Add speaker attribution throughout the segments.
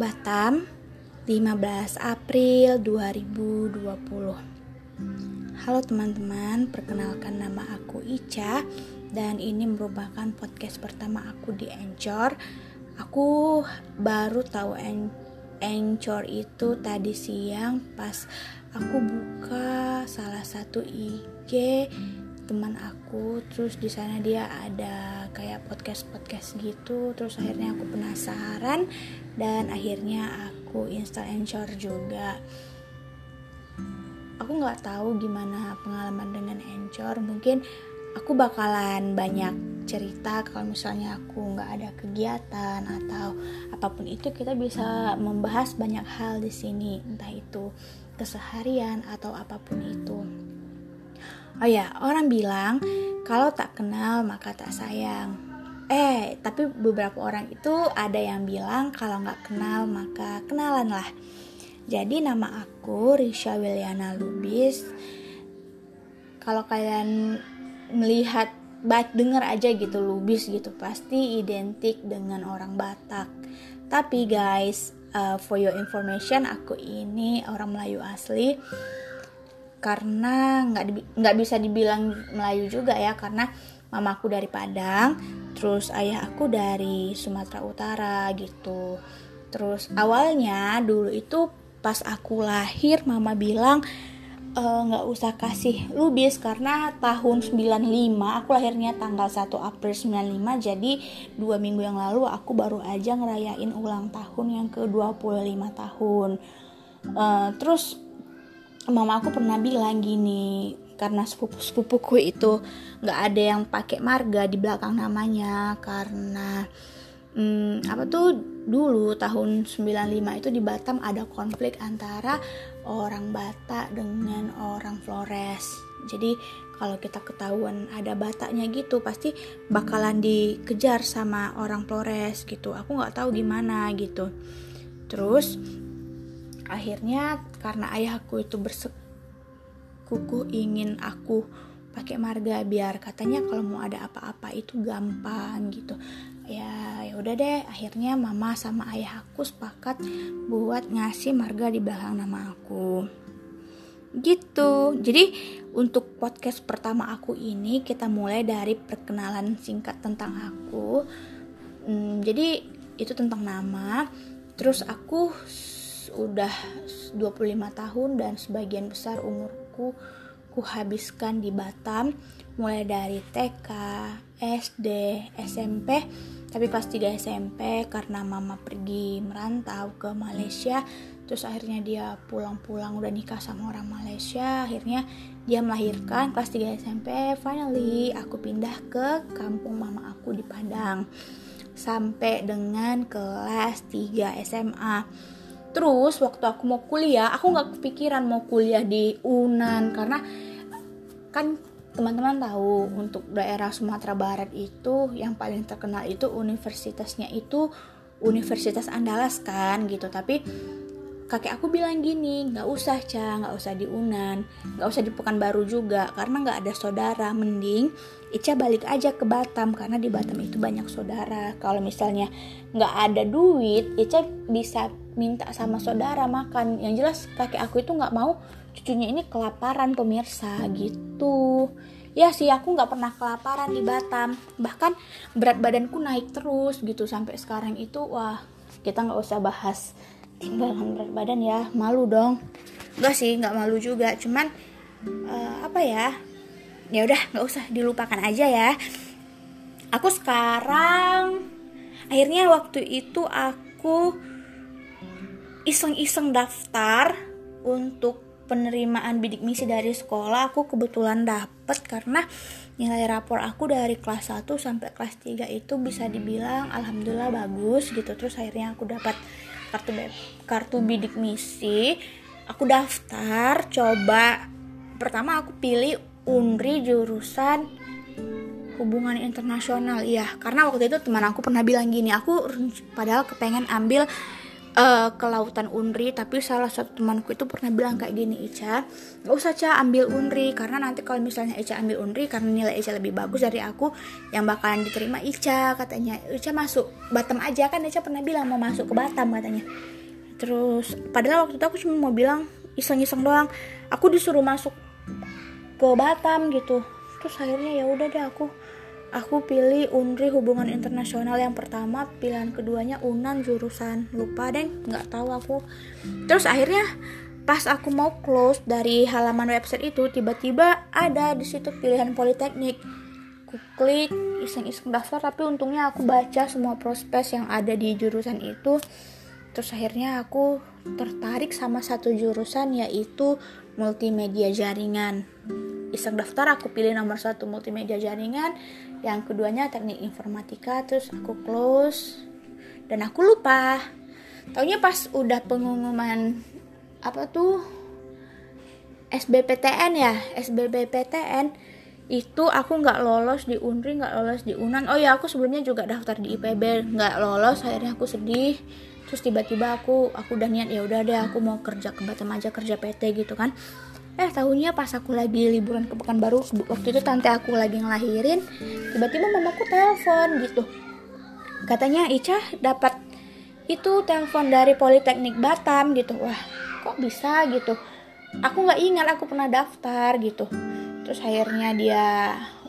Speaker 1: Batam 15 April 2020 Halo teman-teman, perkenalkan nama aku Ica Dan ini merupakan podcast pertama aku di Anchor. Aku baru tahu Anchor itu tadi siang pas aku buka salah satu IG teman aku terus di sana dia ada kayak podcast podcast gitu terus akhirnya aku penasaran dan akhirnya aku install Anchor juga aku nggak tahu gimana pengalaman dengan Anchor mungkin aku bakalan banyak cerita kalau misalnya aku nggak ada kegiatan atau apa pun itu kita bisa membahas banyak hal di sini entah itu keseharian atau apa pun itu. Oh ya, orang bilang kalau tak kenal maka tak sayang. Eh, tapi beberapa orang itu ada yang bilang kalau nggak kenal maka kenalan lah. Jadi nama aku Risha Wiliana Lubis. Kalau kalian melihat baik dengar aja gitu Lubis gitu pasti identik dengan orang Batak. Tapi guys, uh, for your information aku ini orang Melayu asli karena nggak nggak bisa dibilang Melayu juga ya karena mamaku dari Padang terus ayah aku dari Sumatera Utara gitu. Terus awalnya dulu itu pas aku lahir mama bilang e, nggak e, usah kasih lubis karena tahun 95 aku lahirnya tanggal 1 April 95 jadi dua minggu yang lalu aku baru aja ngerayain ulang tahun yang ke 25 tahun. Uh, terus mama aku pernah bilang gini karena sepupu sepupuku itu nggak ada yang pakai marga di belakang namanya karena hmm, apa tuh dulu tahun 95 itu di Batam ada konflik antara orang Batak dengan orang Flores. Jadi kalau kita ketahuan ada Bataknya gitu pasti bakalan dikejar sama orang Flores gitu. Aku nggak tahu gimana gitu. Terus akhirnya karena ayahku itu bersekukuh ingin aku pakai marga biar katanya kalau mau ada apa-apa itu gampang gitu. Ya ya udah deh. Akhirnya mama sama ayah aku sepakat buat ngasih marga di belakang nama aku. Gitu. Jadi untuk podcast pertama aku ini kita mulai dari perkenalan singkat tentang aku. Hmm, jadi itu tentang nama. Terus aku udah 25 tahun dan sebagian besar umurku ku habiskan di Batam mulai dari TK, SD, SMP tapi pas 3 SMP karena mama pergi merantau ke Malaysia terus akhirnya dia pulang-pulang udah nikah sama orang Malaysia akhirnya dia melahirkan. Kelas 3 SMP finally aku pindah ke kampung mama aku di Padang sampai dengan kelas 3 SMA Terus waktu aku mau kuliah, aku nggak kepikiran mau kuliah di Unan karena kan teman-teman tahu untuk daerah Sumatera Barat itu yang paling terkenal itu universitasnya itu Universitas Andalas kan gitu. Tapi kakek aku bilang gini, nggak usah cah, nggak usah di Unan, nggak usah di Pekanbaru juga karena nggak ada saudara. Mending Ica balik aja ke Batam karena di Batam itu banyak saudara. Kalau misalnya nggak ada duit, Ica bisa minta sama saudara makan yang jelas kakek aku itu nggak mau cucunya ini kelaparan pemirsa gitu ya sih aku nggak pernah kelaparan di Batam bahkan berat badanku naik terus gitu sampai sekarang itu wah kita nggak usah bahas timbangan berat badan ya malu dong. Enggak sih nggak malu juga. Cuman uh, apa ya? Ya udah nggak usah dilupakan aja ya. Aku sekarang akhirnya waktu itu aku iseng-iseng daftar untuk penerimaan bidik misi dari sekolah. Aku kebetulan dapet karena nilai rapor aku dari kelas 1 sampai kelas 3 itu bisa dibilang alhamdulillah bagus gitu. Terus akhirnya aku dapat kartu kartu bidik misi aku daftar coba. Pertama aku pilih Unri jurusan hubungan internasional iya. Karena waktu itu teman aku pernah bilang gini aku padahal kepengen ambil uh, ke lautan Unri tapi salah satu temanku itu pernah bilang kayak gini Ica nggak usah Ica ambil Unri karena nanti kalau misalnya Ica ambil Unri karena nilai Ica lebih bagus dari aku yang bakalan diterima Ica katanya. Ica masuk Batam aja kan Ica pernah bilang mau masuk ke Batam katanya. Terus padahal waktu itu aku cuma mau bilang iseng-iseng doang aku disuruh masuk ke Batam gitu. Terus akhirnya ya udah deh aku aku pilih Unri hubungan internasional yang pertama pilihan keduanya Unan jurusan. Lupa deh nggak tahu aku. Terus akhirnya pas aku mau close dari halaman website itu tiba-tiba ada di situ pilihan politeknik. Aku klik iseng-iseng daftar tapi untungnya aku baca semua prospek yang ada di jurusan itu. Terus akhirnya aku tertarik sama satu jurusan yaitu multimedia jaringan iseng daftar aku pilih nomor satu multimedia jaringan yang keduanya teknik informatika terus aku close dan aku lupa. Taunya pas udah pengumuman apa tuh SBPTN ya SBBPTN itu aku nggak lolos di Unri nggak lolos di Unan. Oh ya aku sebelumnya juga daftar di IPB nggak lolos akhirnya aku sedih. Terus tiba-tiba aku aku udah niat ya udah deh aku mau kerja ke Batam aja kerja PT gitu kan eh tahunya pas aku lagi liburan ke Pekanbaru waktu itu tante aku lagi ngelahirin tiba-tiba mamaku telepon gitu. Katanya Ica dapat itu telepon dari Politeknik Batam gitu. Wah kok bisa? gitu. Aku nggak ingat aku pernah daftar gitu. Terus akhirnya dia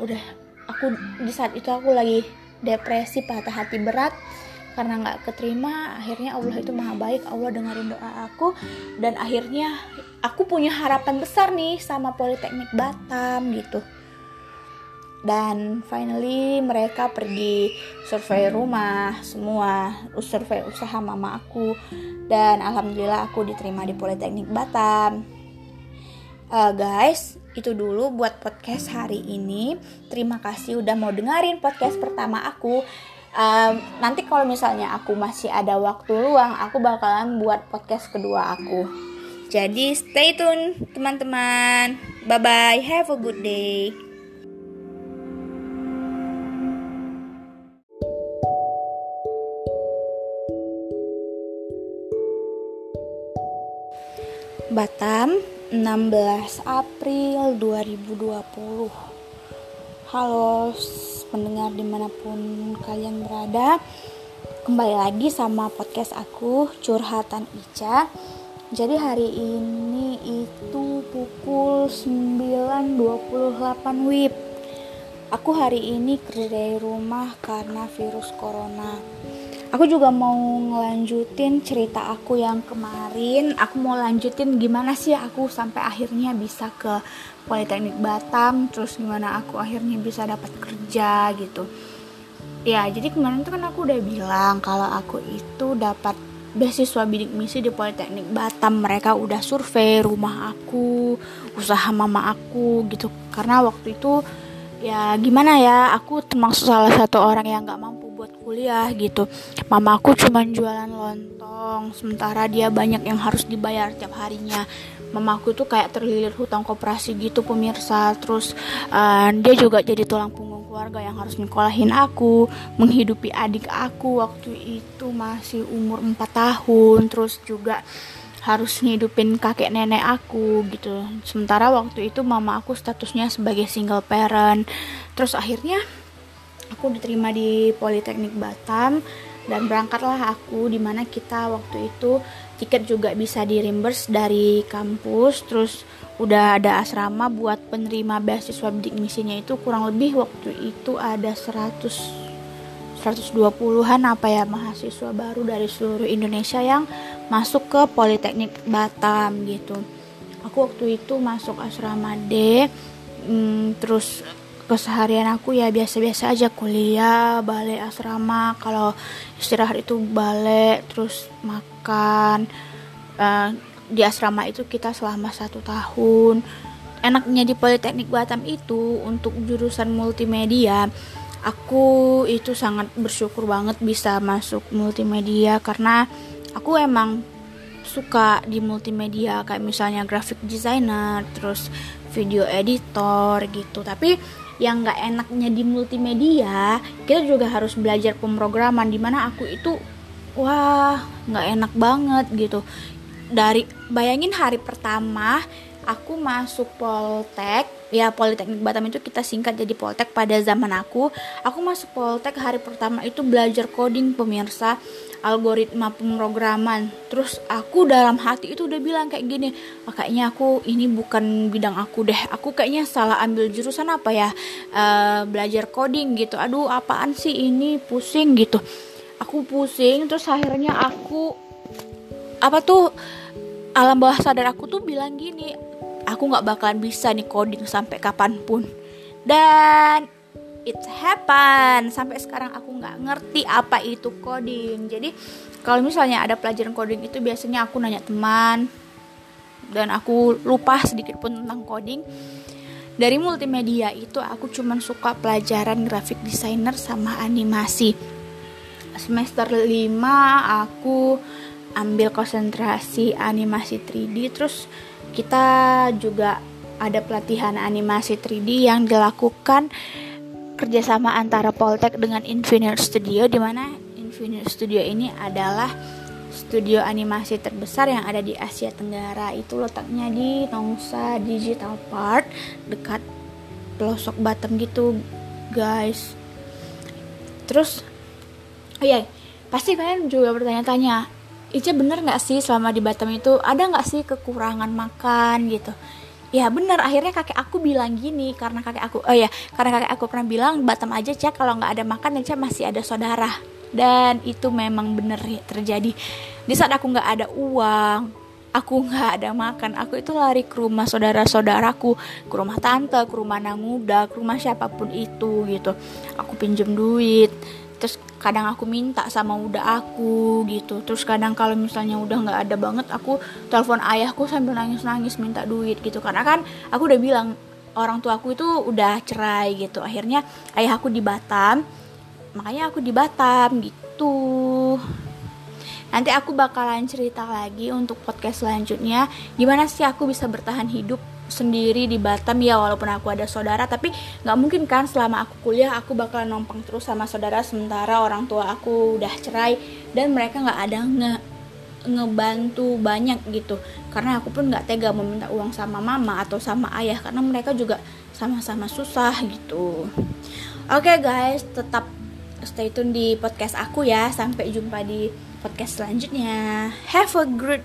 Speaker 1: udah aku di saat itu aku lagi depresi patah hati berat karena nggak keterima akhirnya Allah itu maha baik Allah dengerin doa aku. Dan akhirnya aku punya harapan besar nih sama Politeknik Batam gitu. Dan finally mereka pergi survei rumah semua survei usaha mama aku. Dan alhamdulillah aku diterima di Politeknik Batam. Uh, guys itu dulu buat podcast hari ini. Terima kasih udah mau dengerin podcast pertama aku um, nanti kalau misalnya aku masih ada waktu luang aku bakalan buat podcast kedua aku. Jadi stay tune teman-teman. Bye bye have a good day. Batam 16 April 2020 Halo pendengar di mana pun kalian berada Kembali lagi sama podcast aku Curhatan Ica. Jadi hari ini itu pukul 9.28 WIB Aku hari ini kerja dari rumah karena virus corona Aku juga mau ngelanjutin cerita aku yang kemarin. Aku mau lanjutin gimana sih aku sampai akhirnya bisa ke Politeknik Batam terus gimana aku akhirnya bisa dapat kerja gitu. Ya jadi kemarin tuh kan aku udah bilang kalau aku itu dapat beasiswa bidik misi di Politeknik Batam. Mereka udah survei rumah aku usaha mama aku gitu. Karena waktu itu ya gimana ya aku termasuk salah satu orang yang nggak mampu buat kuliah gitu. Mama aku cuma jualan lontong sementara dia banyak yang harus dibayar tiap harinya. Mamaku tuh kayak terlilit hutang koperasi gitu pemirsa. Terus uh, dia juga jadi tulang punggung keluarga yang harus nyekolahin aku menghidupi adik aku waktu itu masih umur 4 tahun. Terus juga harus ngidupin kakek nenek aku gitu. Sementara waktu itu mama aku statusnya sebagai single parent. Terus akhirnya aku diterima di Politeknik Batam dan berangkatlah aku di mana kita waktu itu tiket juga bisa di reimburse dari kampus terus udah ada asrama buat penerima beasiswa bidik misinya itu kurang lebih waktu itu ada 100 120-an apa ya mahasiswa baru dari seluruh Indonesia yang masuk ke Politeknik Batam gitu. Aku waktu itu masuk asrama D, hmm, terus keseharian aku ya biasa-biasa aja kuliah, balik asrama, kalau istirahat itu balik, terus makan. Uh, di asrama itu kita selama satu tahun. Enaknya di Politeknik Batam itu untuk jurusan multimedia aku itu sangat bersyukur banget bisa masuk multimedia karena aku emang suka di multimedia kayak misalnya graphic designer terus video editor gitu. Tapi yang nggak enaknya di multimedia kita juga harus belajar pemrograman di mana aku itu wah nggak enak banget gitu. Dari bayangin hari pertama aku masuk Poltek ya Politeknik Batam itu kita singkat jadi Poltek pada zaman aku. Aku masuk Poltek hari pertama itu belajar coding pemirsa. Algoritma pemrograman. Terus aku dalam hati itu udah bilang kayak gini oh, kayaknya aku ini bukan bidang aku deh. Aku kayaknya salah ambil jurusan apa ya? Uh, belajar coding gitu. Aduh apaan sih ini? Pusing gitu. Aku pusing terus akhirnya aku apa tuh alam bawah sadar aku tuh bilang gini aku nggak bakalan bisa nih coding sampai kapan pun. Dan it happen. Sampai sekarang aku nggak ngerti apa itu coding. Jadi kalau misalnya ada pelajaran coding itu biasanya aku nanya teman. Dan aku lupa sedikit pun tentang coding. Dari multimedia itu aku cuma suka pelajaran graphic designer sama animasi. Semester 5 aku ambil konsentrasi animasi 3D terus kita juga ada pelatihan animasi 3D yang dilakukan kerjasama antara Poltek dengan Infinite Studio di mana Infinite Studio ini adalah studio animasi terbesar yang ada di Asia Tenggara. Itu letaknya di Nongsa Digital Park dekat pelosok Batam gitu guys. Terus oh iya pasti kalian juga bertanya-tanya Ica bener nggak sih selama di Batam itu? Ada nggak sih kekurangan makan gitu? Ya benar akhirnya kakek aku bilang gini karena kakek aku oh ya karena kakek aku pernah bilang Batam aja cek kalau nggak ada makan ya cek masih ada saudara. Dan itu memang benar terjadi. Di saat aku nggak ada uang aku nggak ada makan aku itu lari ke rumah saudara-saudaraku ke rumah tante ke rumah nanguda ke rumah siapa pun itu gitu. Aku pinjem duit terus kadang aku minta sama udah aku gitu. Terus kadang kalau misalnya udah nggak ada banget aku telepon ayahku sambil nangis nangis minta duit gitu. Karena kan aku udah bilang orang tua aku itu udah cerai gitu. Akhirnya ayah aku di Batam makanya aku di Batam gitu. Nanti aku bakalan cerita lagi untuk podcast selanjutnya. Gimana sih aku bisa bertahan hidup sendiri di Batam ya walaupun aku ada saudara tapi nggak mungkin kan selama aku kuliah aku bakal numpang terus sama saudara sementara orang tua aku udah cerai dan mereka nggak ada nge ngebantu banyak gitu. Karena aku pun nggak tega meminta uang sama mama atau sama ayah karena mereka juga sama-sama susah gitu. Oke okay, guys tetap stay tune di podcast aku ya. Sampai jumpa di podcast selanjutnya. Have a great